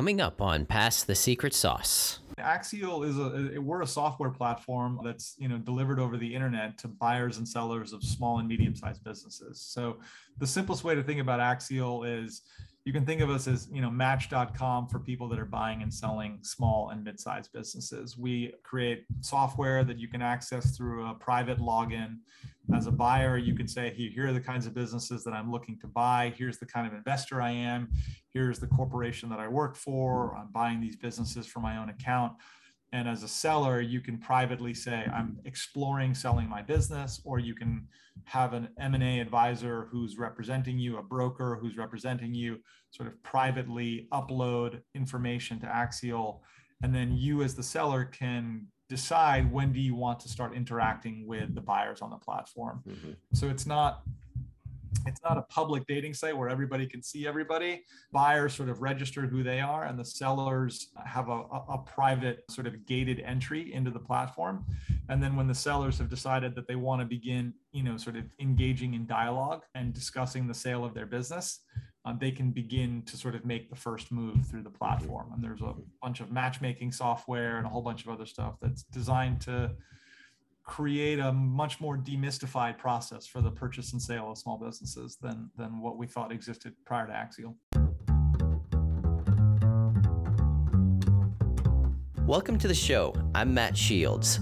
coming up on Pass the Secret Sauce. Axial is a we're a software platform that's you know delivered over the internet to buyers and sellers of small and medium sized businesses. So the simplest way to think about Axial is you can think of us as you know match.com for people that are buying and selling small and mid-sized businesses. We create software that you can access through a private login. As a buyer you can say hey, here are the kinds of businesses that i'm looking to buy. Here's the kind of investor i am. Here's the corporation that i work for. I'm buying these businesses for my own account and as a seller, you can privately say, I'm exploring selling my business, or you can have an M&A advisor who's representing you, a broker who's representing you, sort of privately upload information to Axial. And then you as the seller can decide when do you want to start interacting with the buyers on the platform. Mm-hmm. So it's not it's not a public dating site where everybody can see everybody. Buyers sort of register who they are, and the sellers have a, a, private sort of gated entry into the platform. And then when the sellers have decided that they want to begin, you know, sort of engaging in dialogue and discussing the sale of their business, um, they can begin to sort of make the first move through the platform. And there's a bunch of matchmaking software and a whole bunch of other stuff that's designed to create a much more demystified process for the purchase and sale of small businesses than than what we thought existed prior to Axial. Welcome to the show. I'm Matt Shields.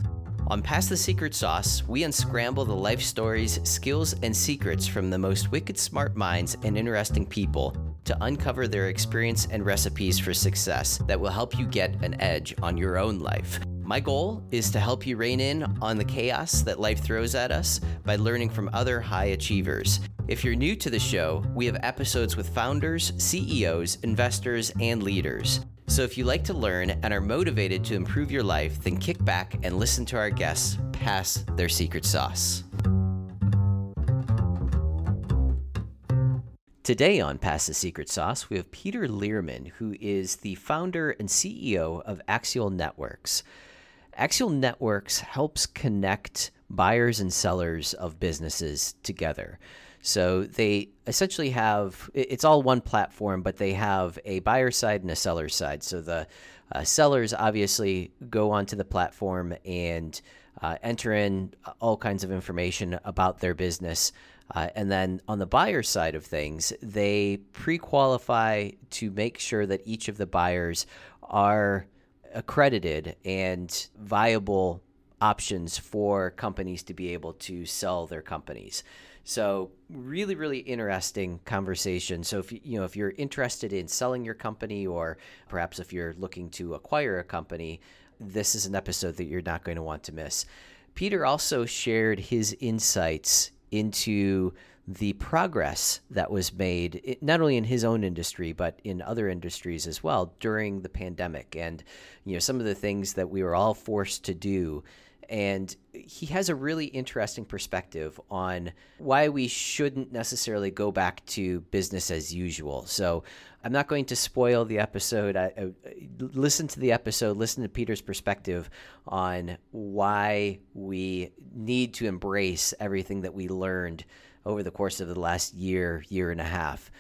On Pass the Secret Sauce, we unscramble the life stories, skills, and secrets from the most wicked smart minds and interesting people to uncover their experience and recipes for success that will help you get an edge on your own life. My goal is to help you rein in on the chaos that life throws at us by learning from other high achievers. If you're new to the show, we have episodes with founders, CEOs, investors, and leaders. So if you like to learn and are motivated to improve your life, then kick back and listen to our guests pass their secret sauce. Today on Pass the Secret Sauce, we have Peter Lehrman, who is the founder and CEO of Axial Networks. Axial Networks helps connect buyers and sellers of businesses together. So they essentially have it's all one platform, but they have a buyer side and a seller side. So the uh, sellers obviously go onto the platform and uh, enter in all kinds of information about their business. Uh, and then on the buyer side of things, they pre qualify to make sure that each of the buyers are accredited and viable options for companies to be able to sell their companies. So really, really interesting conversation. So if you know if you're interested in selling your company, or perhaps if you're looking to acquire a company, this is an episode that you're not going to want to miss. Peter also shared his insights into the progress that was made not only in his own industry but in other industries as well during the pandemic and you know some of the things that we were all forced to do and he has a really interesting perspective on why we shouldn't necessarily go back to business as usual. So I'm not going to spoil the episode. I, I, listen to the episode, listen to Peter's perspective on why we need to embrace everything that we learned over the course of the last year, year and a half,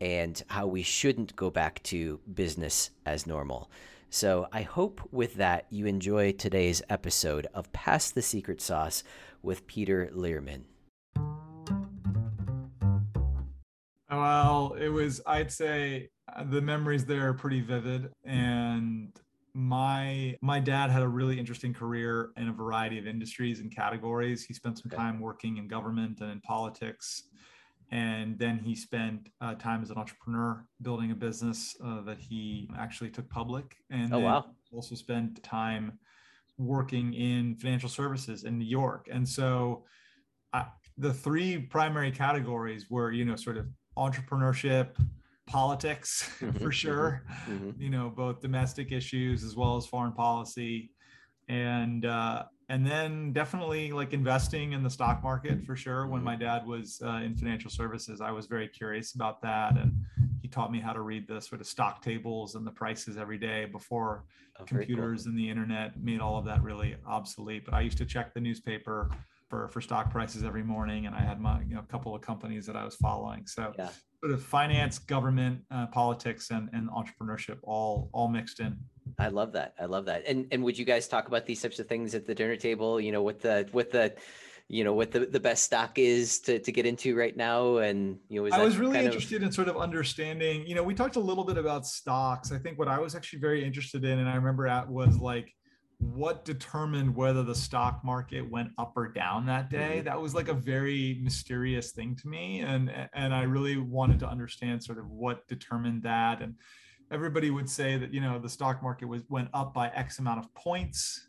and how we shouldn't go back to business as normal. So I hope with that you enjoy today's episode of Pass the Secret Sauce with Peter Lehrman. Well, it was, I'd say uh, the memories there are pretty vivid. And my my dad had a really interesting career in a variety of industries and categories. He spent some time working in government and in politics and then he spent uh, time as an entrepreneur building a business uh, that he actually took public and oh, wow. also spent time working in financial services in new york and so uh, the three primary categories were you know sort of entrepreneurship politics mm-hmm, for sure. mm-hmm, mm-hmm. you know both domestic issues as well as foreign policy. And uh, and then definitely like investing in the stock market for sure. When my dad was uh, in financial services i was very curious about that. And he taught me how to read the sort of stock tables and the prices every day before oh, computers cool. and the internet made all of that really obsolete. But i used to check the newspaper for for stock prices every morning, and I had my you know a couple of companies that I was following. So Yeah. sort of finance, government, uh, politics, and and entrepreneurship all all mixed in. I love that. I love that. And and would you guys talk about these types of things at the dinner table? You know, what the what the you know what the, the best stock is to, to get into right now and you know I was really kind of- interested in sort of understanding, you know, we talked a little bit about stocks. I think what I was actually very interested in, and I remember at was like what determined whether the stock market went up or down that day. Mhm. That was like a very mysterious thing to me. And and I really wanted to understand sort of what determined that. And everybody would say that, you know, the stock market was went up by X amount of points.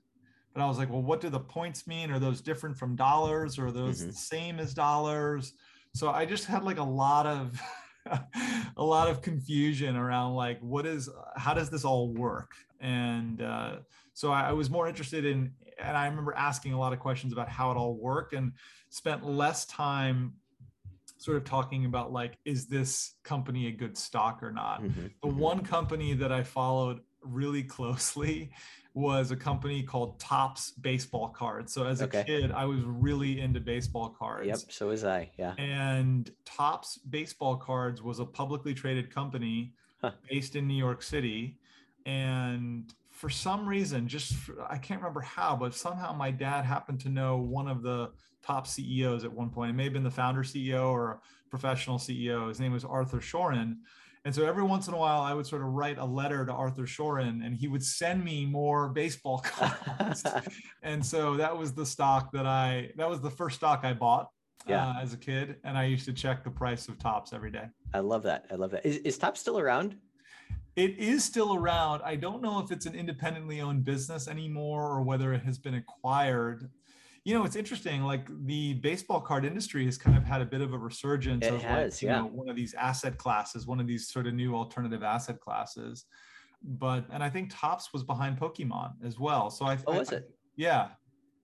But I was like, well, what do the points mean? Are those different from dollars or are those Mhm. the same as dollars? So I just had like a lot of a lot of confusion around like what is how does this all work? And uh, so I, I was more interested in, and I remember asking a lot of questions about how it all worked, and spent less time sort of talking about like is this company a good stock or not Mhm, the mhm. one company that I followed really closely was a company called Topps Baseball Cards. So as a kid, I was really into baseball cards. Yep, so was I. Yeah. And Topps Baseball Cards was a publicly traded company Huh. based in New York City. And for some reason, just for- I can't remember how, but somehow my dad happened to know one of the top CEOs at one point. It may have been the founder CEO or a professional CEO. His name was Arthur Shorin. And so every once in a while, I would sort of write a letter to Arthur Shorin, and he would send me more baseball cards. and so that was the stock that I that was the first stock I bought Yeah. uh, as a kid, and I used to check the price of Topps every day. I love that. I love that. Is, is Top still around? It is still around. I don't know if it's an independently owned business anymore or whether it has been acquired. You know, it's interesting. Like the baseball card industry has kind of had a bit of a resurgence It of has, like, you yeah. know, one of these asset classes, one of these sort of new alternative asset classes. But and I think Topps was behind Pokemon as well. So I Oh, I- was it? Yeah.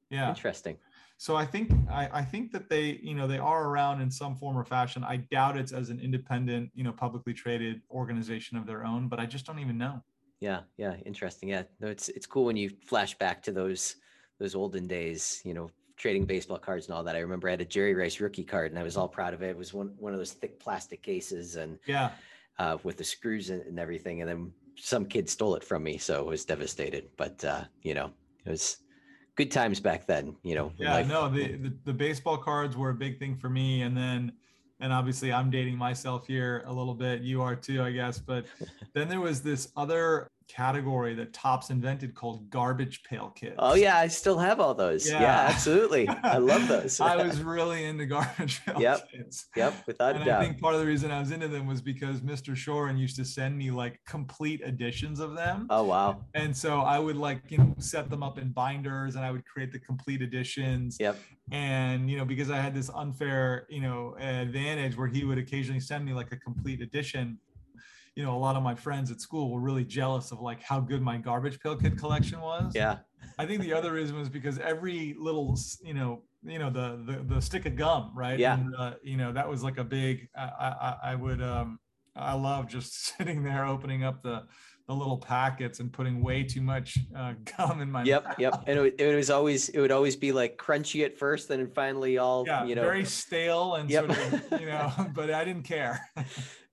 Yeah. Interesting. So I think I, I think that they, you know, they are around in some form or fashion. I doubt it's as an independent, you know, publicly traded organization of their own, but I just don't even know. Yeah, yeah, interesting. Yeah, no, it's it's cool when you flash back to those those olden days. You know, trading baseball cards and all that. I remember I had a Jerry Rice rookie card, and I was all proud of it. It was one one of those thick plastic cases, and Yeah. uh, with the screws and, and everything. And then some kid stole it from me, so I was devastated. But uh, you know, it was good times back then. You know, Yeah. life- No, the, the the baseball cards were a big thing for me, and then and obviously I'm dating myself here a little bit. You are too, I guess. But then there was this other category that Topps invented called garbage pail kids. Oh yeah, I still have all those. Yeah, Yeah. absolutely. I love those. I was really into garbage pail Yep. kids. yep, without a and I think part of the reason I was into them was because Mr. Shorin used to send me like complete editions of them. Oh wow. And so I would like, you know, set them up in binders and I would create the complete editions. Yep. And, you know, because I had this unfair, you know, advantage where he would occasionally send me like a complete edition. You know, a lot of my friends at school were really jealous of like how good my garbage pail kid collection was. Yeah. I think the other reason was because every little, you know, you know, the the, the stick of gum, right? Yeah. And, uh, you know, that was like a big. I, I I would um I love just sitting there opening up the the little packets and putting way too much uh, gum in my Yep, mouth. yep. And it, it was always it would always be like crunchy at first, and then finally all Yeah, you know. very stale and Yep. sort of, you know, but I didn't care.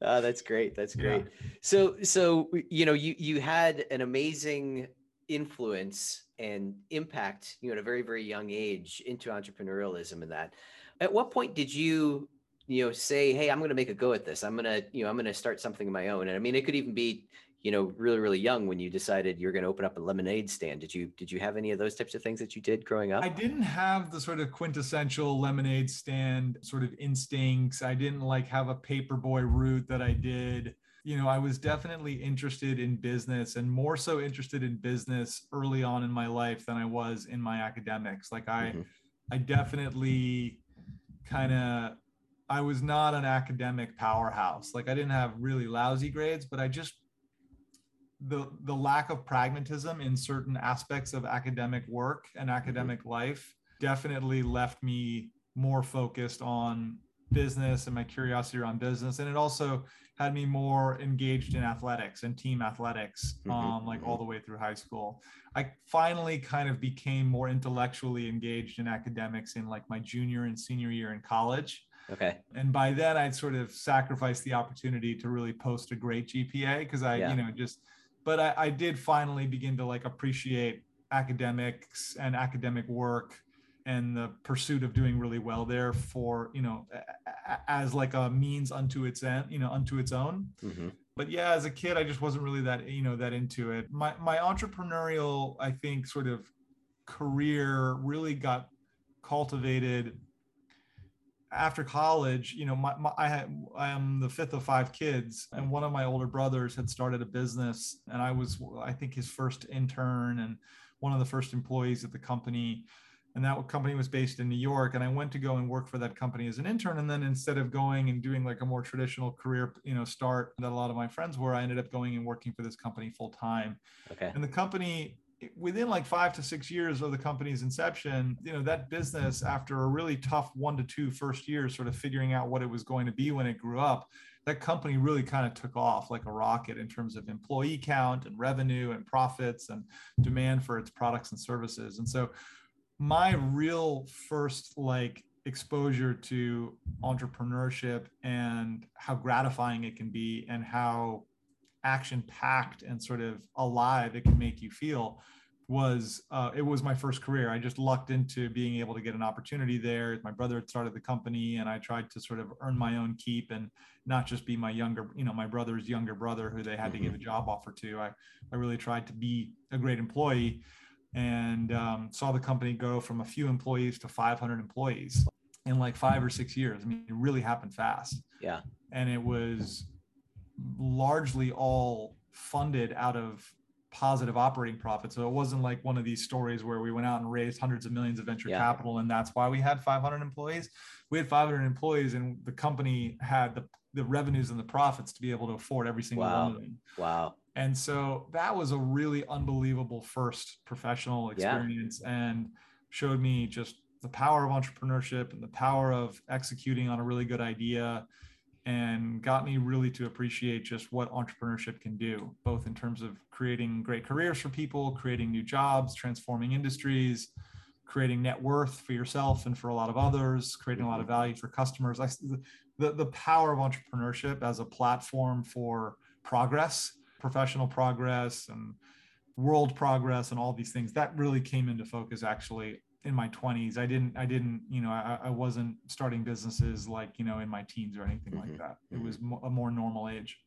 Uh, that's great. That's Yeah. great. So so you know you you had an amazing influence and impact you know at a very very young age into entrepreneurialism and that. At what point did you you know say hey i'm going to make a go at this i'm going to you know i'm going to start something of my own and i mean it could even be you know really really young when you decided you're going to open up a lemonade stand did you did you have any of those types of things that you did growing up I didn't have the sort of quintessential lemonade stand sort of instincts. I didn't like have a paperboy route that I did. You know, I was definitely interested in business and more so interested in business early on in my life than I was in my academics. Like I Mhm. I definitely kind of I was not an academic powerhouse. Like I didn't have really lousy grades, but I just the the lack of pragmatism in certain aspects of academic work and academic life definitely left me more focused on business and my curiosity around business and it also had me more engaged in athletics and team athletics, Mhm, um, like all mhm. the way through high school. I finally kind of became more intellectually engaged in academics in like my junior and senior year in college. Okay. And by then I'd sort of sacrificed the opportunity to really post a great GPA because I, Yeah. you know, just, but I, I did finally begin to like appreciate academics and academic work and the pursuit of doing really well there for, you know, as like a means unto its end, you know, unto its own. Hmm but yeah as a kid i just wasn't really that you know that into it. My my entrepreneurial i think sort of career really got cultivated after college you know my, my i had i am the fifth of five kids and one of my older brothers had started a business and i was i think his first intern and one of the first employees at the company and that company was based in New York. And I went to go and work for that company as an intern. And then instead of going and doing like a more traditional career, you know, start that a lot of my friends were, I ended up going and working for this company full time. Okay. And the company, within like five to six years of the company's inception, you know, that business, after a really tough one to two first years, sort of figuring out what it was going to be when it grew up, that company really kind of took off like a rocket in terms of employee count and revenue and profits and demand for its products and services. And so my real first like exposure to entrepreneurship and how gratifying it can be and how action packed and sort of alive it can make you feel was uh, it was my first career i just lucked into being able to get an opportunity there my brother had started the company and i tried to sort of earn my own keep and not just be my younger you know my brother's younger brother who they had to give a job offer to i, I really tried to be a great employee and um, saw the company go from a few employees to 500 employees in like five or six years. I mean, it really happened fast. Yeah. And it was largely all funded out of positive operating profit. So it wasn't like one of these stories where we went out and raised hundreds of millions of venture Yeah. capital and that's why we had 500 employees. We had 500 employees and the company had the, the revenues and the profits to be able to afford every single Wow. one of them. Wow. And so that was a really unbelievable first professional Yeah. experience and showed me just the power of entrepreneurship and the power of executing on a really good idea and got me really to appreciate just what entrepreneurship can do, both in terms of creating great careers for people, creating new jobs, transforming industries, creating net worth for yourself and for a lot of others, creating a lot of mm-hmm. value for customers. I, the, the power of entrepreneurship as a platform for progress professional progress and world progress and all these things that really came into focus actually in my 20s i didn't i didn't you know i, I wasn't starting businesses like you know in my teens or anything Mhm, like that. It mhm. was mo- a more normal age.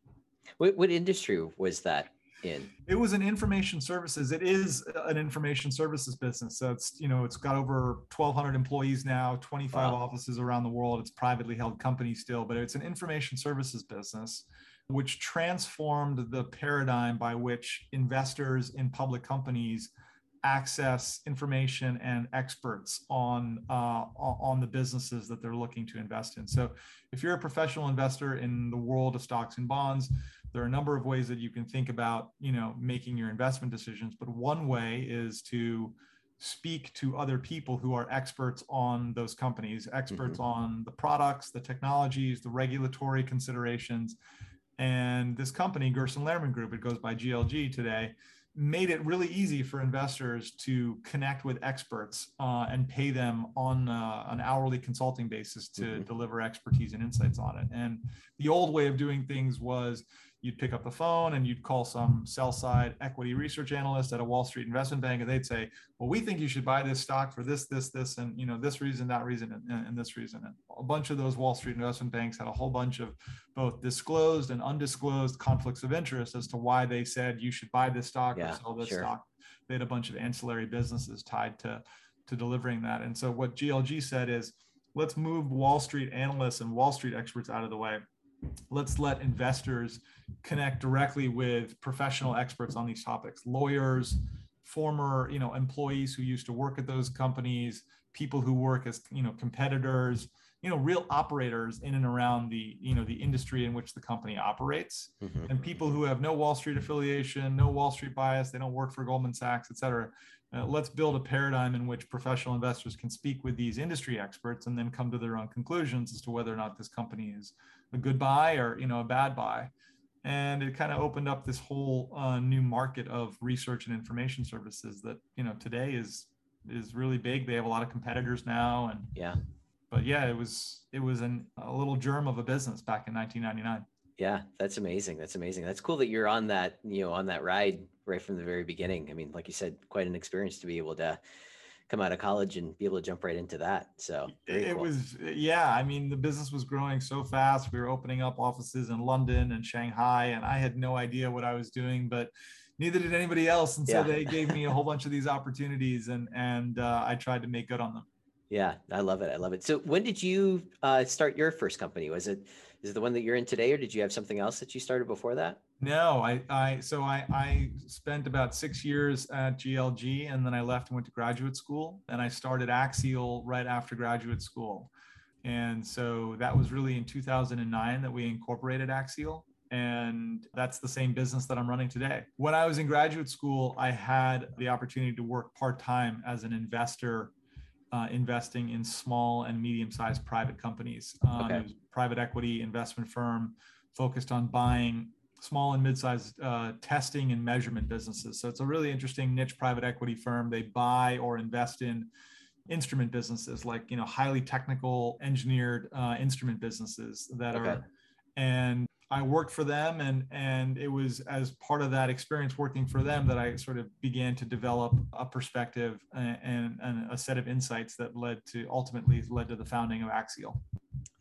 What, what industry was that in? it was an information services. It is an information services business. So it's you know it's got over 1200 employees now 25 Wow. offices around the world. It's privately held company still but it's an information services business which transformed the paradigm by which investors in public companies access information and experts on uh, on the businesses that they're looking to invest in. So, if you're a professional investor in the world of stocks and bonds, there are a number of ways that you can think about, you know, making your investment decisions. But one way is to speak to other people who are experts on those companies, experts on the products, the technologies, the regulatory considerations. And this company, Gerson Lehrman Group, it goes by GLG today, made it really easy for investors to connect with experts uh, and pay them on uh, an hourly consulting basis to Mhm. deliver expertise and insights on it. And the old way of doing things was you'd pick up the phone and you'd call some sell side equity research analyst at a Wall Street investment bank, and they'd say, "Well, we think you should buy this stock for this, this, this, and you know this reason, that reason, and, and this reason." And a bunch of those Wall Street investment banks had a whole bunch of both disclosed and undisclosed conflicts of interest as to why they said you should buy this stock Yeah, or sell this sure. stock. They had a bunch of ancillary businesses tied to to delivering that. And so what GLG said is, let's move Wall Street analysts and Wall Street experts out of the way. Let's let investors connect directly with professional experts on these topics, lawyers, former, you know, employees who used to work at those companies, people who work as, you know, competitors, you know, real operators in and around the, you know, the industry in which the company operates Mhm. and people who have no Wall Street affiliation, no Wall Street bias, they don't work for Goldman Sachs, et cetera. Uh, let's build a paradigm in which professional investors can speak with these industry experts and then come to their own conclusions as to whether or not this company is a good buy or you know a bad buy. And it kind of opened up this whole uh, new market of research and information services that you know today is is really big. They have a lot of competitors now and yeah. But yeah it was it was an, a little germ of a business back in 1999 yeah that's amazing. That's amazing. That's cool that you're on that you know on that ride right from the very beginning. I mean like you said quite an experience to be able to come out of college and be able to jump right into that. So it cool. was, yeah. I mean, the business was growing so fast. We were opening up offices in London and Shanghai, and I had no idea what I was doing, but neither did anybody else. And so yeah. they gave me a whole bunch of these opportunities, and and uh, I tried to make good on them. Yeah, I love it. I love it. So when did you uh, start your first company? Was it is it the one that you're in today, or did you have something else that you started before that? No, I, I, so I, I spent about six years at GLG and then I left and went to graduate school and I started Axial right after graduate school. And so that was really in 2009 that we incorporated Axial. And that's the same business that I'm running today. When I was in graduate school, I had the opportunity to work part time as an investor uh, investing in small and medium sized private companies. Um, okay. It was a private equity investment firm focused on buying small and mid-sized uh, testing and measurement businesses. So it's a really interesting niche private equity firm. They buy or invest in instrument businesses, like you know highly technical, engineered uh, instrument businesses that okay. are. And I worked for them, and and it was as part of that experience working for them that I sort of began to develop a perspective and, and, and a set of insights that led to ultimately led to the founding of Axial.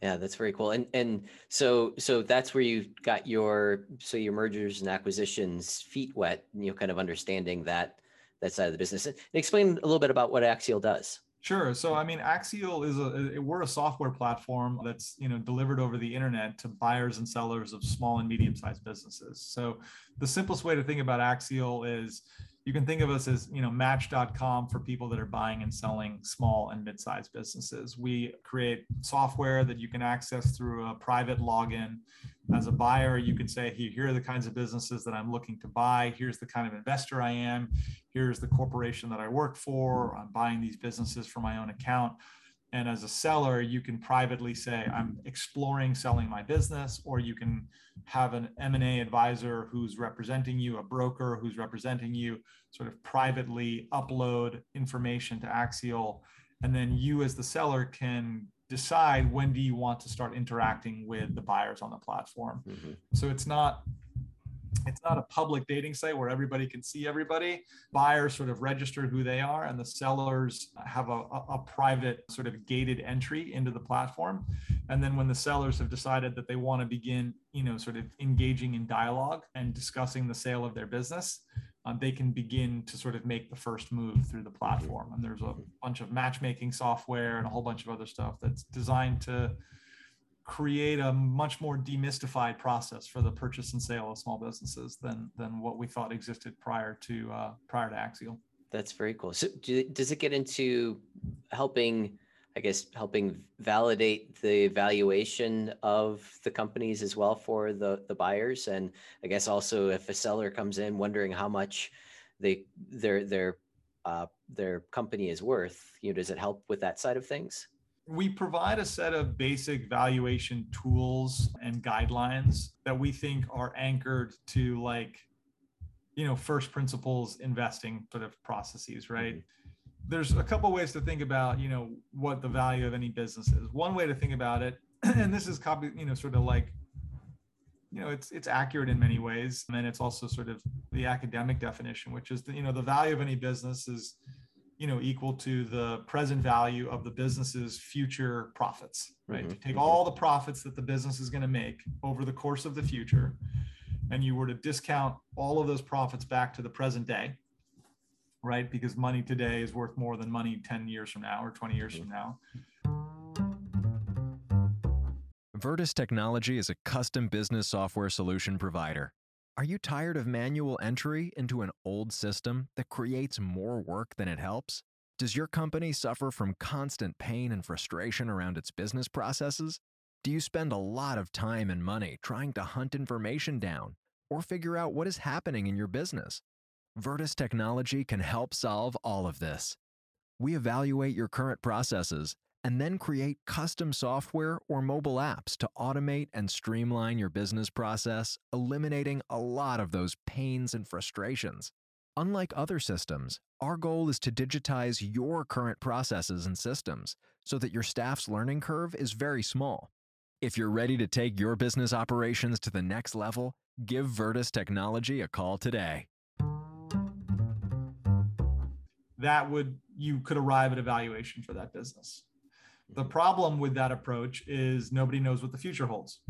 Yeah, that's very cool. And and so so that's where you got your so your mergers and acquisitions feet wet, you know, kind of understanding that that side of the business. And explain a little bit about what Axial does. Sure. So I mean, Axial is a we're a software platform that's you know delivered over the internet to buyers and sellers of small and medium sized businesses. So the simplest way to think about Axial is you can think of us as you know match.com for people that are buying and selling small and mid-sized businesses. We create software that you can access through a private login. As a buyer you can say here are the kinds of businesses that i'm looking to buy. Here's the kind of investor i am. Here's the corporation that i work for. I'm buying these businesses for my own account and as a seller, you can privately say, I'm exploring selling my business, or you can have an M&A advisor who's representing you, a broker who's representing you, sort of privately upload information to Axial. And then you as the seller can decide when do you want to start interacting with the buyers on the platform. Mm-hmm. So it's not it's not a public dating site where everybody can see everybody. Buyers sort of register who they are, and the sellers have a, a, private sort of gated entry into the platform. And then when the sellers have decided that they want to begin, you know, sort of engaging in dialogue and discussing the sale of their business, um, they can begin to sort of make the first move through the platform. And there's a bunch of matchmaking software and a whole bunch of other stuff that's designed to create a much more demystified process for the purchase and sale of small businesses than than what we thought existed prior to uh, prior to Axial. That's very cool. So, do, does it get into helping? I guess helping validate the valuation of the companies as well for the the buyers, and I guess also if a seller comes in wondering how much they their their uh, their company is worth, you know, does it help with that side of things? We provide a set of basic valuation tools and guidelines that we think are anchored to like you know first principles investing sort of processes right mm-hmm. there's a couple ways to think about you know what the value of any business is one way to think about it and this is copy you know sort of like you know it's it's accurate in many ways and it's also sort of the academic definition which is the, you know the value of any business is you know equal to the present value of the business's future profits right mm-hmm. to take mm-hmm. all the profits that the business is going to make over the course of the future and you were to discount all of those profits back to the present day right because money today is worth more than money 10 years from now or 20 years mm-hmm. from now Vertus Technology is a custom business software solution provider are you tired of manual entry into an old system that creates more work than it helps? Does your company suffer from constant pain and frustration around its business processes? Do you spend a lot of time and money trying to hunt information down or figure out what is happening in your business? Vertus Technology can help solve all of this. We evaluate your current processes and then create custom software or mobile apps to automate and streamline your business process, eliminating a lot of those pains and frustrations. Unlike other systems, our goal is to digitize your current processes and systems so that your staff's learning curve is very small. If you're ready to take your business operations to the next level, give Virtus Technology a call today. That would you could arrive at a valuation for that business. The problem with that approach is nobody knows what the future holds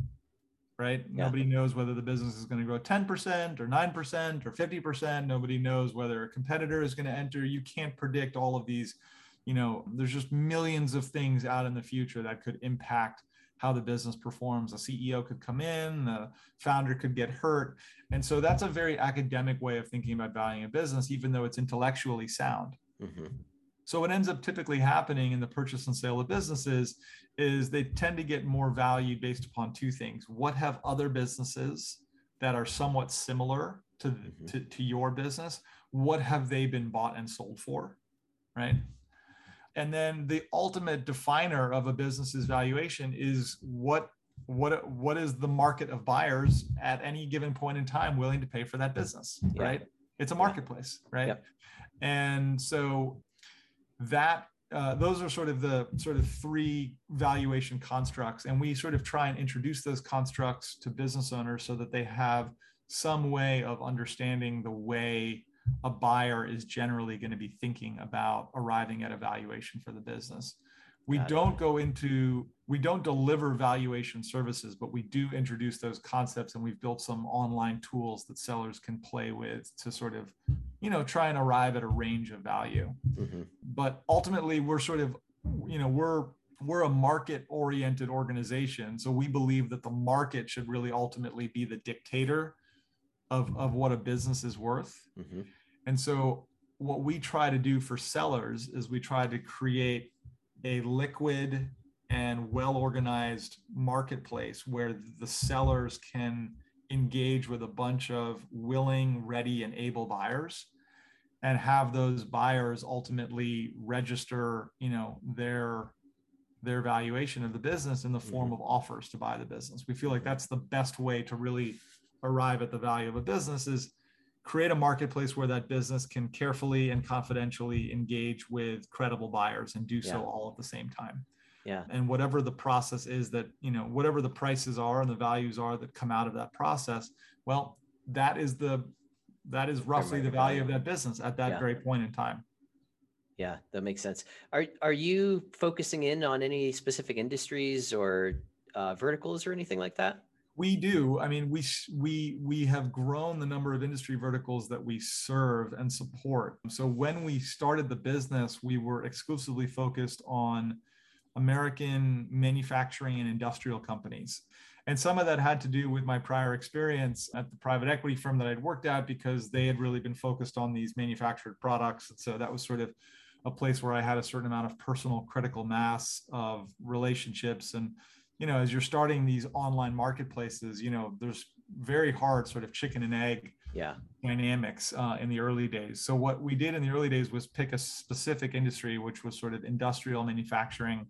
right? Yeah. Nobody knows whether the business is going to grow 10% or 9% or 50%. Nobody knows whether a competitor is going to enter. You can't predict all of these. You know, there's just millions of things out in the future that could impact how the business performs. A CEO could come in, the founder could get hurt. And so that's a very academic way of thinking about valuing a business, even though it's intellectually sound. Mm-hmm. So what ends up typically happening in the purchase and sale of businesses is they tend to get more value based upon two things. What have other businesses that are somewhat similar to, mm-hmm. to, to your business? What have they been bought and sold for? Right. And then the ultimate definer of a business's valuation is what what what is the market of buyers at any given point in time willing to pay for that business yeah. right it's a marketplace yeah. right yep. and so that uh, those are sort of the sort of three valuation constructs. And we sort of try and introduce those constructs to business owners so that they have some way of understanding the way a buyer is generally going to be thinking about arriving at a valuation for the business we Got don't it. go into we don't deliver valuation services but we do introduce those concepts and we've built some online tools that sellers can play with to sort of you know try and arrive at a range of value mm-hmm. but ultimately we're sort of you know we're we're a market oriented organization so we believe that the market should really ultimately be the dictator of of what a business is worth mm-hmm. and so what we try to do for sellers is we try to create a liquid and well organized marketplace where the sellers can engage with a bunch of willing, ready, and able buyers and have those buyers ultimately register you know their their valuation of the business in the form mm-hmm. of offers to buy the business we feel like that's the best way to really arrive at the value of a business is create a marketplace where that business can carefully and confidentially engage with credible buyers and do so all at the same time. Yeah. And whatever the process is that you know whatever the prices are and the values are that come out of that process well that is the that is roughly the value of that business at that yeah. very point in time. Yeah that makes sense. Are are you focusing in on any specific industries or uh, verticals or anything like that we do. I mean, we we we have grown the number of industry verticals that we serve and support. So when we started the business, we were exclusively focused on American manufacturing and industrial companies. And some of that had to do with my prior experience at the private equity firm that I'd worked at because they had really been focused on these manufactured products. And so that was sort of a place where I had a certain amount of personal critical mass of relationships and you know, as you're starting these online marketplaces, you know, there's very hard sort of chicken and egg yeah. dynamics uh, in the early days. So what we did in the early days was pick a specific industry, which was sort of industrial manufacturing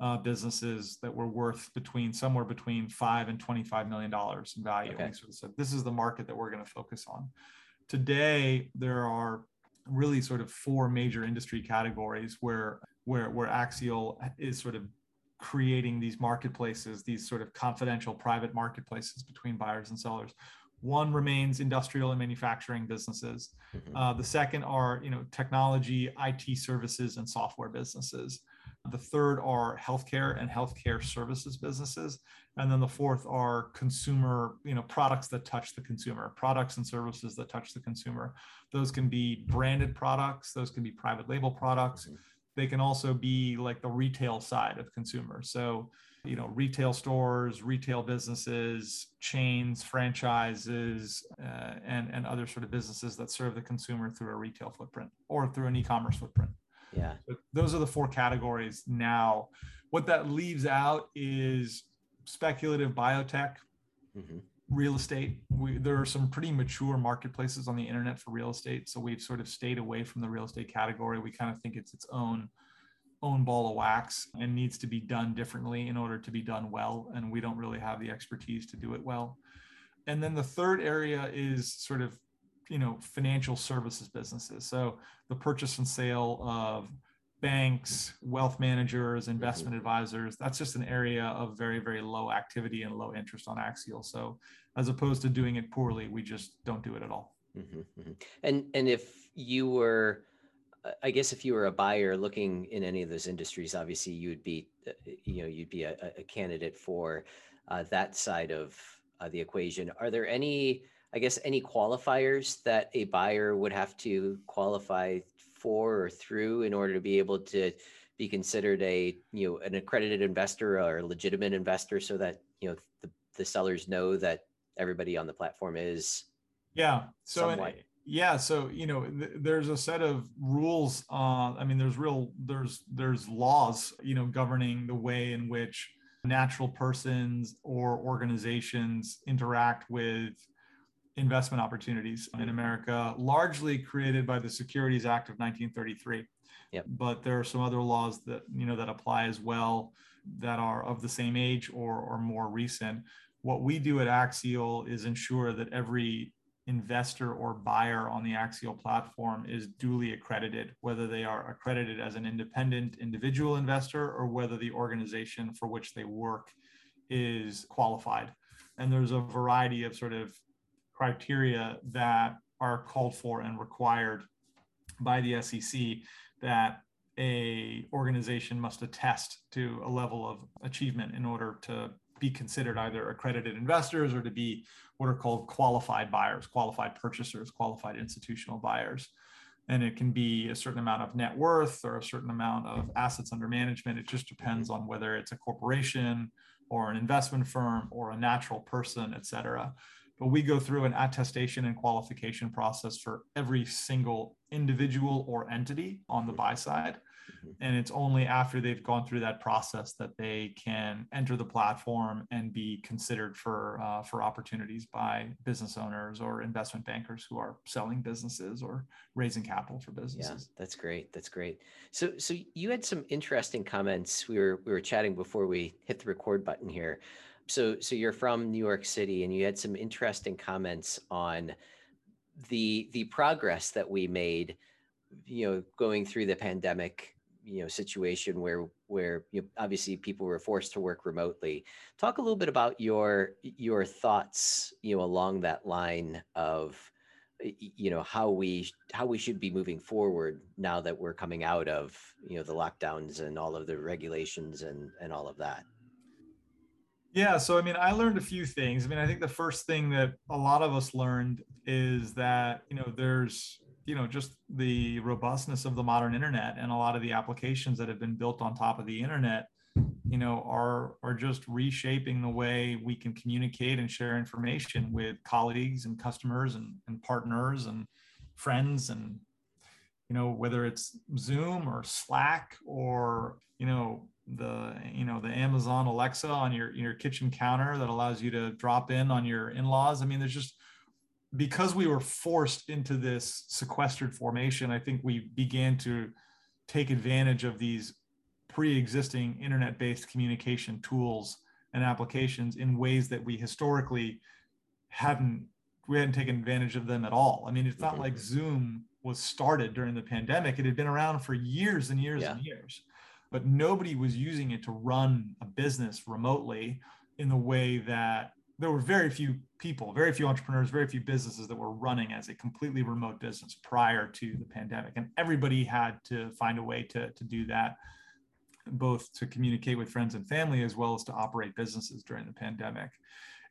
uh, businesses that were worth between somewhere between five and twenty-five million dollars in value. Okay. sort of said, this is the market that we're going to focus on. Today, there are really sort of four major industry categories where where where Axial is sort of creating these marketplaces, these sort of confidential private marketplaces between buyers and sellers. One remains industrial and manufacturing businesses. Mm-hmm. Uh, the second are you know technology, IT services, and software businesses. The third are healthcare and healthcare services businesses, and then the fourth are consumer you know products that touch the consumer, products and services that touch the consumer. Those can be branded products, those can be private label products. Mm-hmm they can also be like the retail side of consumers. So, you know, retail stores, retail businesses, chains, franchises, uh, and and other sort of businesses that serve the consumer through a retail footprint or through an e-commerce footprint. Yeah, so those are the four categories now. What that leaves out is speculative biotech. Mm-hmm real estate. We, there are some pretty mature marketplaces on the internet for real estate. So we've sort of stayed away from the real estate category. We kind of think it's its own own ball of wax and needs to be done differently in order to be done well. And we don't really have the expertise to do it well. And then the third area is sort of, you know, financial services businesses. So the purchase and sale of banks, wealth managers, mm-hmm. investment advisors. That's just an area of very, very low activity and low interest on Axial. So as opposed to doing it poorly, we just don't do it at all. Mm-hmm, mm-hmm. And and if you were I guess if you were a buyer looking in any of those industries, obviously you would be, uh, you know, you'd be a, a candidate for uh, that side of uh, the equation. Are there any, I guess, any qualifiers that a buyer would have to qualify for or through in order to be able to be considered a, you know, an accredited investor or a legitimate investor, so that you know the, the sellers know that everybody on the platform is. Yeah. So. Somewhat- yeah so you know th- there's a set of rules uh, i mean there's real there's there's laws you know governing the way in which natural persons or organizations interact with investment opportunities in america largely created by the securities act of 1933 yep. but there are some other laws that you know that apply as well that are of the same age or or more recent what we do at axial is ensure that every investor or buyer on the Axial platform is duly accredited, whether they are accredited as an independent individual investor or whether the organization for which they work is qualified. And there's a variety of sort of criteria that are called for and required by the SEC that a organization must attest to a level of achievement in order to be considered either accredited investors or to be what are called qualified buyers, qualified purchasers, qualified institutional buyers. And it can be a certain amount of net worth or a certain amount of assets under management. It just depends on whether it's a corporation or an investment firm or a natural person, et cetera. But we go through an attestation and qualification process for every single individual or entity on the buy side. Mm-hmm. And it's only after they've gone through that process that they can enter the platform and be considered for uh, for opportunities by business owners or investment bankers who are selling businesses or raising capital for businesses. Yeah, that's great. That's great. So so you had some interesting comments. We were we were chatting before we hit the record button here. So so you're from New York City and you had some interesting comments on the the progress that we made you know going through the pandemic you know situation where where you know, obviously people were forced to work remotely. Talk a little bit about your your thoughts you know along that line of you know how we how we should be moving forward now that we're coming out of you know the lockdowns and all of the regulations and and all of that. Yeah so i mean i learned a few things. I mean i think the first thing that a lot of us learned is that you know there's you know just the robustness of the modern internet and a lot of the applications that have been built on top of the internet you know are are just reshaping the way we can communicate and share information with colleagues and customers and, and partners and friends and you know whether it's zoom or slack or you know the you know the amazon alexa on your your kitchen counter that allows you to drop in on your in-laws. I mean there's just because we were forced into this sequestered formation, I think we began to take advantage of these pre-existing internet-based communication tools and applications in ways that we historically hadn't we hadn't taken advantage of them at all. I mean, it's not mm-hmm. like Zoom was started during the pandemic. It had been around for years and years yeah. and years, but nobody was using it to run a business remotely in the way that there were very few people, very few entrepreneurs, very few businesses that were running as a completely remote business prior to the pandemic. And everybody had to find a way to, to do that, both to communicate with friends and family as well as to operate businesses during the pandemic.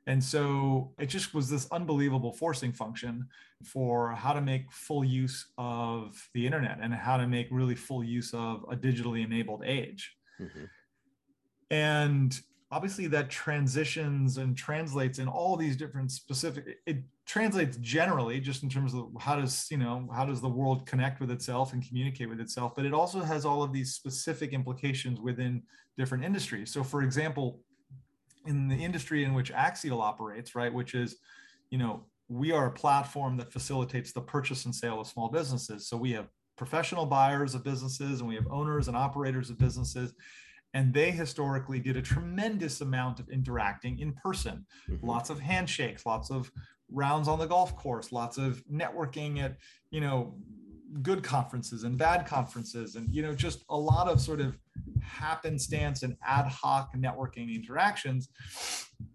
And so it just was this unbelievable forcing function for how to make full use of the internet and how to make really full use of a digitally enabled age. Mm-hmm. And obviously that transitions and translates in all these different specific it translates generally just in terms of how does you know how does the world connect with itself and communicate with itself but it also has all of these specific implications within different industries. So for example in the industry in which axial operates right which is you know we are a platform that facilitates the purchase and sale of small businesses. So we have professional buyers of businesses and we have owners and operators of businesses and they historically did a tremendous amount of interacting in person. Mm-hmm. lots of handshakes lots of rounds on the golf course lots of networking at you know good conferences and bad conferences and you know just a lot of sort of happenstance and ad hoc networking interactions.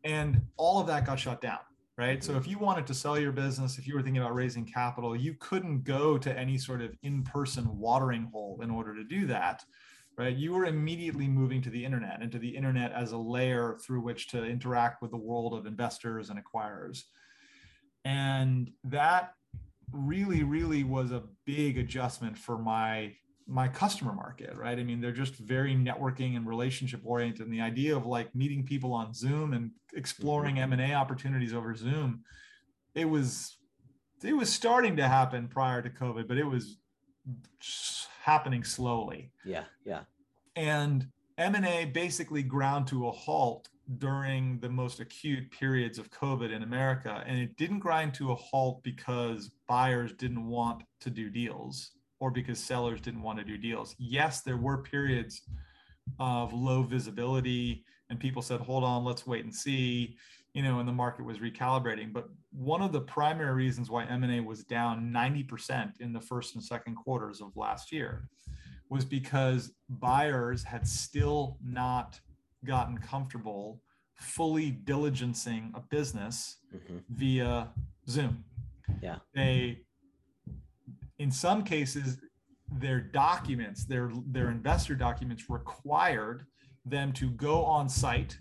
And all of that got shut down right? So if you wanted to sell your business if you were thinking about raising capital you couldn't go to any sort of in-person watering hole in order to do that right? You were immediately moving to the internet and to the internet as a layer through which to interact with the world of investors and acquirers. And that really really was a big adjustment for my my customer market right? I mean they're just very networking and relationship oriented. And the idea of like meeting people on zoom and exploring m&a mm-hmm. opportunities over zoom it was it was starting to happen prior to covid but it was happening slowly yeah yeah and m&a basically ground to a halt during the most acute periods of COVID in America. And it didn't grind to a halt because buyers didn't want to do deals or because sellers didn't want to do deals. Yes, there were periods of low visibility and people said, hold on, let's wait and see, you know, and the market was recalibrating. But one of the primary reasons why M&A was down 90% in the first and second quarters of last year was because buyers had still not gotten comfortable fully diligencing a business mm-hmm. via Zoom. Yeah. They, in some cases, their documents, their their investor documents required them to go on site.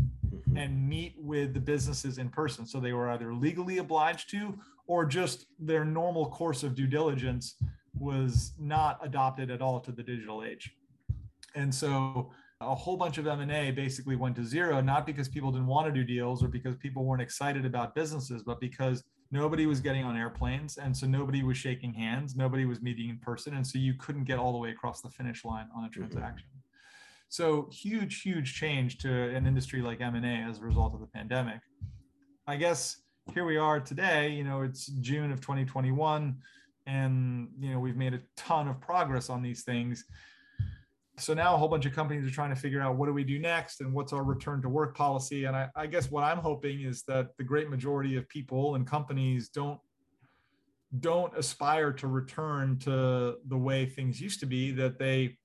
And meet with the businesses in person. So they were either legally obliged to or just their normal course of due diligence was not adopted at all to the digital age. And so a whole bunch of m&a basically went to zero not because people didn't want to do deals or because people weren't excited about businesses but because nobody was getting on airplanes and so nobody was shaking hands nobody was meeting in person and so you couldn't get all the way across the finish line on a mm-hmm. transaction mm-hmm. So huge huge change to an industry like m&a as a result of the pandemic. I guess here we are today you know it's june of 2021 and you know we've made a ton of progress on these things. So now a whole bunch of companies are trying to figure out what do we do next and what's our return to work policy. And I, I, guess what i'm hoping is that the great majority of people and companies don't don't aspire to return to the way things used to be that they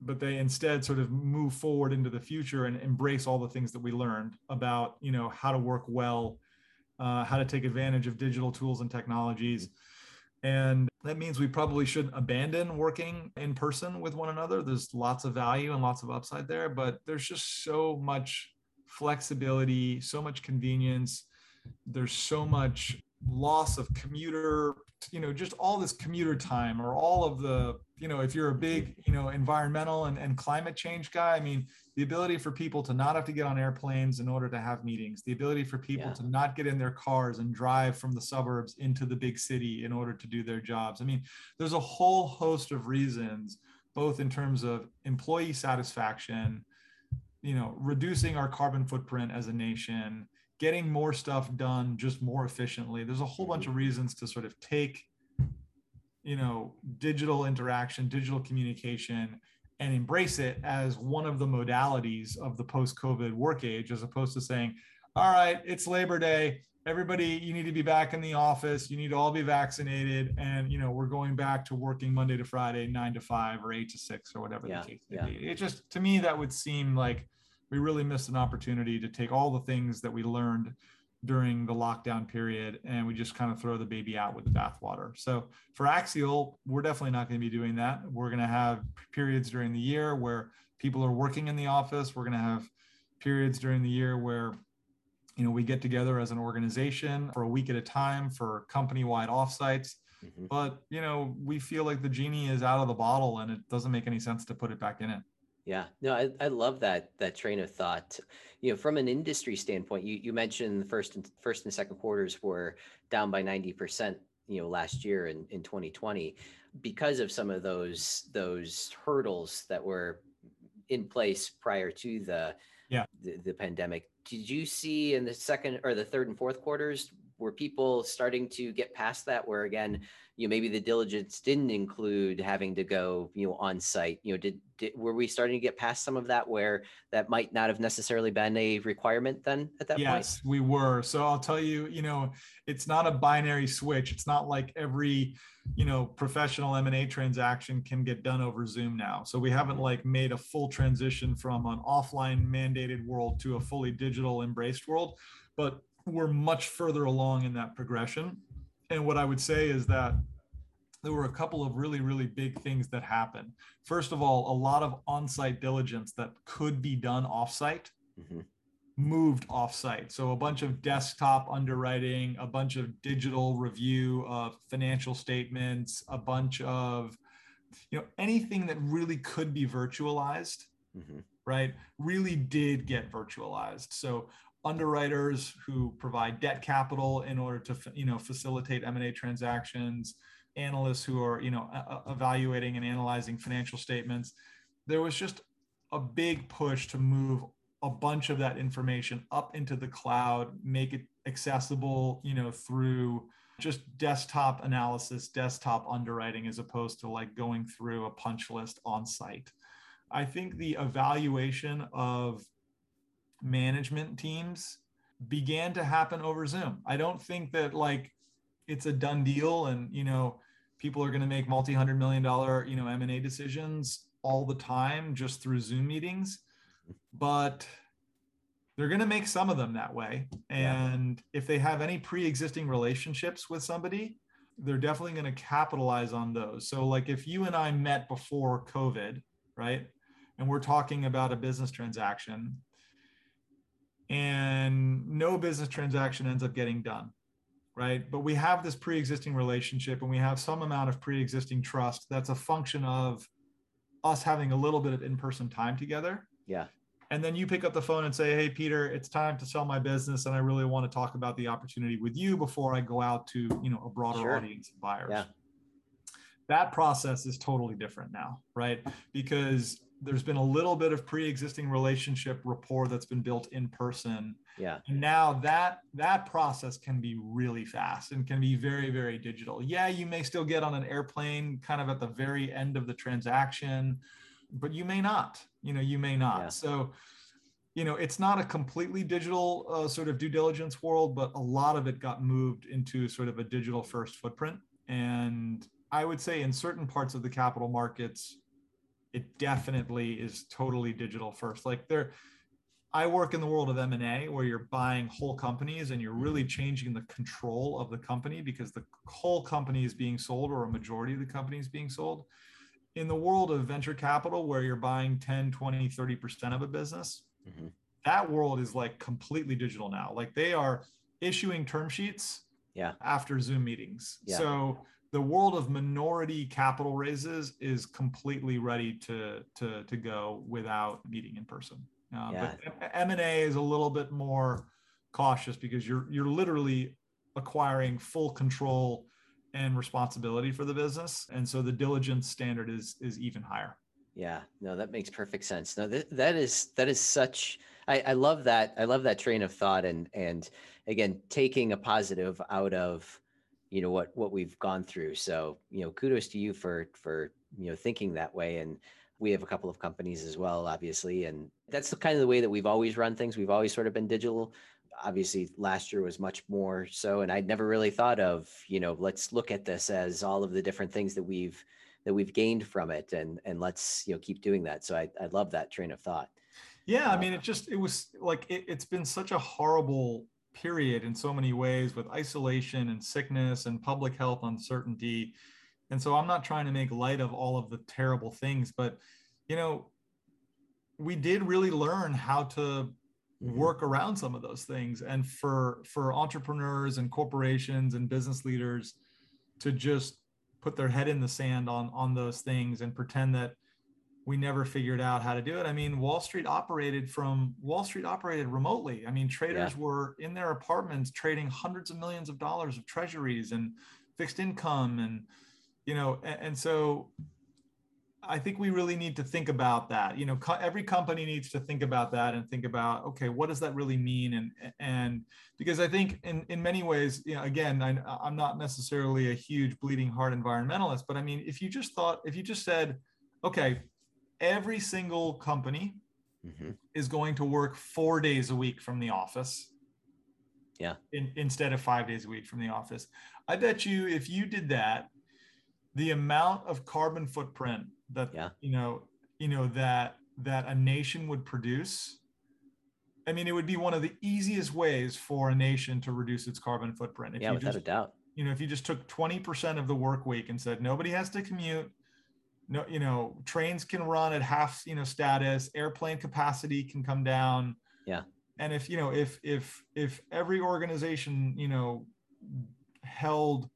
but they instead sort of move forward into the future and embrace all the things that we learned about you know how to work well uh, how to take advantage of digital tools and technologies and that means we probably shouldn't abandon working in person with one another. There's lots of value and lots of upside there, but there's just so much flexibility, so much convenience. There's so much loss of commuter you know just all this commuter time or all of the you know if you're a big you know environmental and, and climate change guy i mean the ability for people to not have to get on airplanes in order to have meetings the ability for people yeah. to not get in their cars and drive from the suburbs into the big city in order to do their jobs i mean there's a whole host of reasons both in terms of employee satisfaction you know reducing our carbon footprint as a nation getting more stuff done just more efficiently. There's a whole bunch of reasons to sort of take, you know, digital interaction, digital communication, and embrace it as one of the modalities of the post-COVID work age, as opposed to saying, all right, it's Labor Day. Everybody, you need to be back in the office. You need to all be vaccinated. And, you know, we're going back to working Monday to Friday, nine to five or eight to six or whatever yeah, the case may yeah. be. It just, to me, that would seem like we really missed an opportunity to take all the things that we learned during the lockdown period and we just kind of throw the baby out with the bathwater. So for Axial, we're definitely not going to be doing that. We're going to have periods during the year where people are working in the office. We're going to have periods during the year where you know we get together as an organization for a week at a time for company-wide offsites. Mm-hmm. But you know, we feel like the genie is out of the bottle and it doesn't make any sense to put it back in it. Yeah, no, I, I love that that train of thought. You know, from an industry standpoint, you, you mentioned the first and first and second quarters were down by 90%, you know, last year in, in 2020 because of some of those those hurdles that were in place prior to the yeah the, the pandemic. Did you see in the second or the third and fourth quarters were people starting to get past that where again you know maybe the diligence didn't include having to go you know on site? You know did, did were we starting to get past some of that where that might not have necessarily been a requirement then at that yes, point? Yes we were. So i'll tell you you know it's not a binary switch. It's not like every you know professional m&a transaction can get done over zoom now. So we haven't like made a full transition from an offline mandated world to a fully digital embraced world but we're much further along in that progression and what I would say is that there were a couple of really, really big things that happened. First of all, a lot of on site diligence that could be done offsite mm-hmm. moved offsite. So a bunch of desktop underwriting, a bunch of digital review of financial statements, a bunch of you know anything that really could be virtualized mm-hmm. Right really did get virtualized so underwriters who provide debt capital in order to you know facilitate M&A transactions, analysts who are you know evaluating and analyzing financial statements. There was just a big push to move a bunch of that information up into the cloud, make it accessible, you know, through just desktop analysis, desktop underwriting, as opposed to like going through a punch list on site. I think the evaluation of management teams began to happen over Zoom. I don't think that like it's a done deal and you know people are going to make multi-hundred million dollar you know M&A decisions all the time just through Zoom meetings, but they're going to make some of them that way. And yeah. if they have any pre-existing relationships with somebody, they're definitely going to capitalize on those. So like if you and I met before COVID, right? And we're talking about a business transaction, and no business transaction ends up getting done right? But we have this pre-existing relationship and we have some amount of pre-existing trust that's a function of us having a little bit of in-person time together. Yeah. And then you pick up the phone and say hey peter it's time to sell my business and i really want to talk about the opportunity with you before i go out to you know a broader sure. audience of buyers. Yeah. that process is totally different now right? Because there's been a little bit of pre-existing relationship rapport that's been built in person. Yeah. And now that that process can be really fast and can be very very digital. Yeah you may still get on an airplane kind of at the very end of the transaction but you may not you know you may not. Yeah. so you know it's not a completely digital uh, sort of due diligence world but a lot of it got moved into sort of a digital first footprint. And i would say in certain parts of the capital markets it definitely is totally digital first. Like there, I work in the world of M&A where you're buying whole companies and you're really changing the control of the company because the whole company is being sold or a majority of the company is being sold. In the world of venture capital where you're buying 10, 20, 30% of a business, mm-hmm. that world is like completely digital now. Like they are issuing term sheets yeah. after Zoom meetings. Yeah. So the world of minority capital raises is completely ready to to to go without meeting in person. Uh, yeah. But M and A is a little bit more cautious because you're you're literally acquiring full control and responsibility for the business, and so the diligence standard is is even higher. Yeah, no, that makes perfect sense. No, that, that is that is such. I, I love that. I love that train of thought, and and again, taking a positive out of you know what what we've gone through. So you know kudos to you for for you know thinking that way. And we have a couple of companies as well obviously. And that's the kind of the way that we've always run things. We've always sort of been digital. Obviously last year was much more so. And i'd never really thought of you know let's look at this as all of the different things that we've that we've gained from it and and let's you know keep doing that. So i, I love that train of thought. Yeah i uh, mean it just it was like it, it's been such a horrible period in so many ways with isolation and sickness and public health uncertainty. And so I'm not trying to make light of all of the terrible things, but you know, we did really learn how to mm-hmm. work around some of those things and for for entrepreneurs and corporations and business leaders to just put their head in the sand on on those things and pretend that we never figured out how to do it. I mean, Wall Street operated from Wall Street operated remotely. I mean, traders yeah. were in their apartments trading hundreds of millions of dollars of treasuries and fixed income and you know, and, and so I think we really need to think about that. You know, co- every company needs to think about that and think about, okay, what does that really mean? And and because I think in in many ways, you know, again, I, I'm not necessarily a huge bleeding heart environmentalist, but I mean, if you just thought, if you just said, okay, every single company mm-hmm. is going to work four days a week from the office. Yeah. In, instead of five days a week from the office. I bet you if you did that, the amount of carbon footprint that yeah. you know you know that that a nation would produce i mean it would be one of the easiest ways for a nation to reduce its carbon footprint if yeah without just, a doubt you know if you just took 20% of the work week and said nobody has to commute no you know trains can run at half you know status airplane capacity can come down yeah and if you know if if if every organization you know held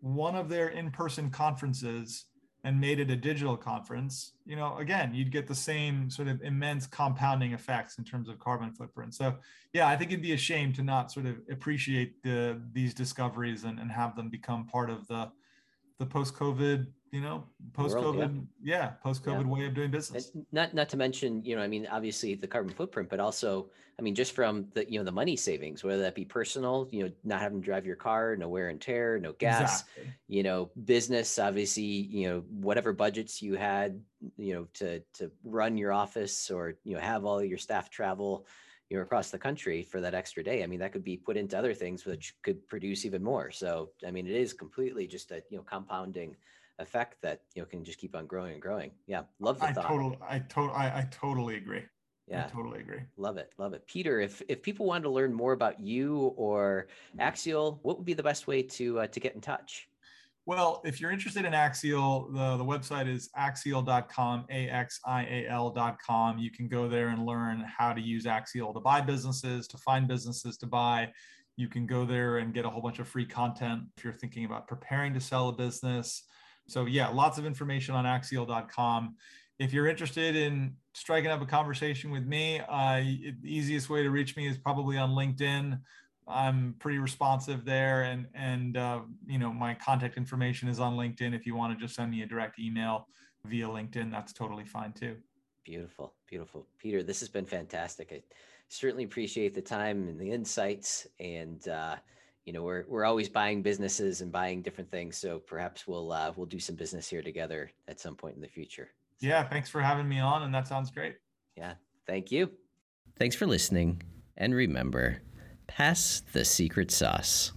one of their in-person conferences and made it a digital conference, you know, again, you'd get the same sort of immense compounding effects in terms of carbon footprint. So, yeah, I think it'd be a shame to not sort of appreciate the these discoveries and, and have them become part of the the post-COVID you know post-covid yeah, yeah post-covid yeah. way of doing business and not not to mention you know i mean obviously the carbon footprint but also i mean just from the you know the money savings whether that be personal you know not having to drive your car no wear and tear no gas exactly. you know business obviously you know whatever budgets you had you know to to run your office or you know have all your staff travel you know across the country for that extra day i mean that could be put into other things which could produce even more so i mean it is completely just a you know compounding effect that you know can just keep on growing and growing. Yeah, love the I thought. Total, I total, I, I totally agree. Yeah, I totally agree. Love it, love it, Peter. If if people wanted to learn more about you or Axial, what would be the best way to uh, to get in touch? Well, if you're interested in Axial, the, the website is axial.com, A-X-I-A-L.com. You can go there and learn how to use Axial to buy businesses, to find businesses to buy. You can go there and get a whole bunch of free content if you're thinking about preparing to sell a business. So yeah, lots of information on axial.com. If you're interested in striking up a conversation with me, uh, the easiest way to reach me is probably on LinkedIn. I'm pretty responsive there, and and uh, you know my contact information is on LinkedIn. If you want to just send me a direct email via LinkedIn, that's totally fine too. Beautiful, beautiful, Peter. This has been fantastic. I certainly appreciate the time and the insights, and uh, you know we're we're always buying businesses and buying different things so perhaps we'll uh, we'll do some business here together at some point in the future. Yeah thanks for having me on and that sounds great. Yeah thank you. Thanks for listening and remember pass the secret sauce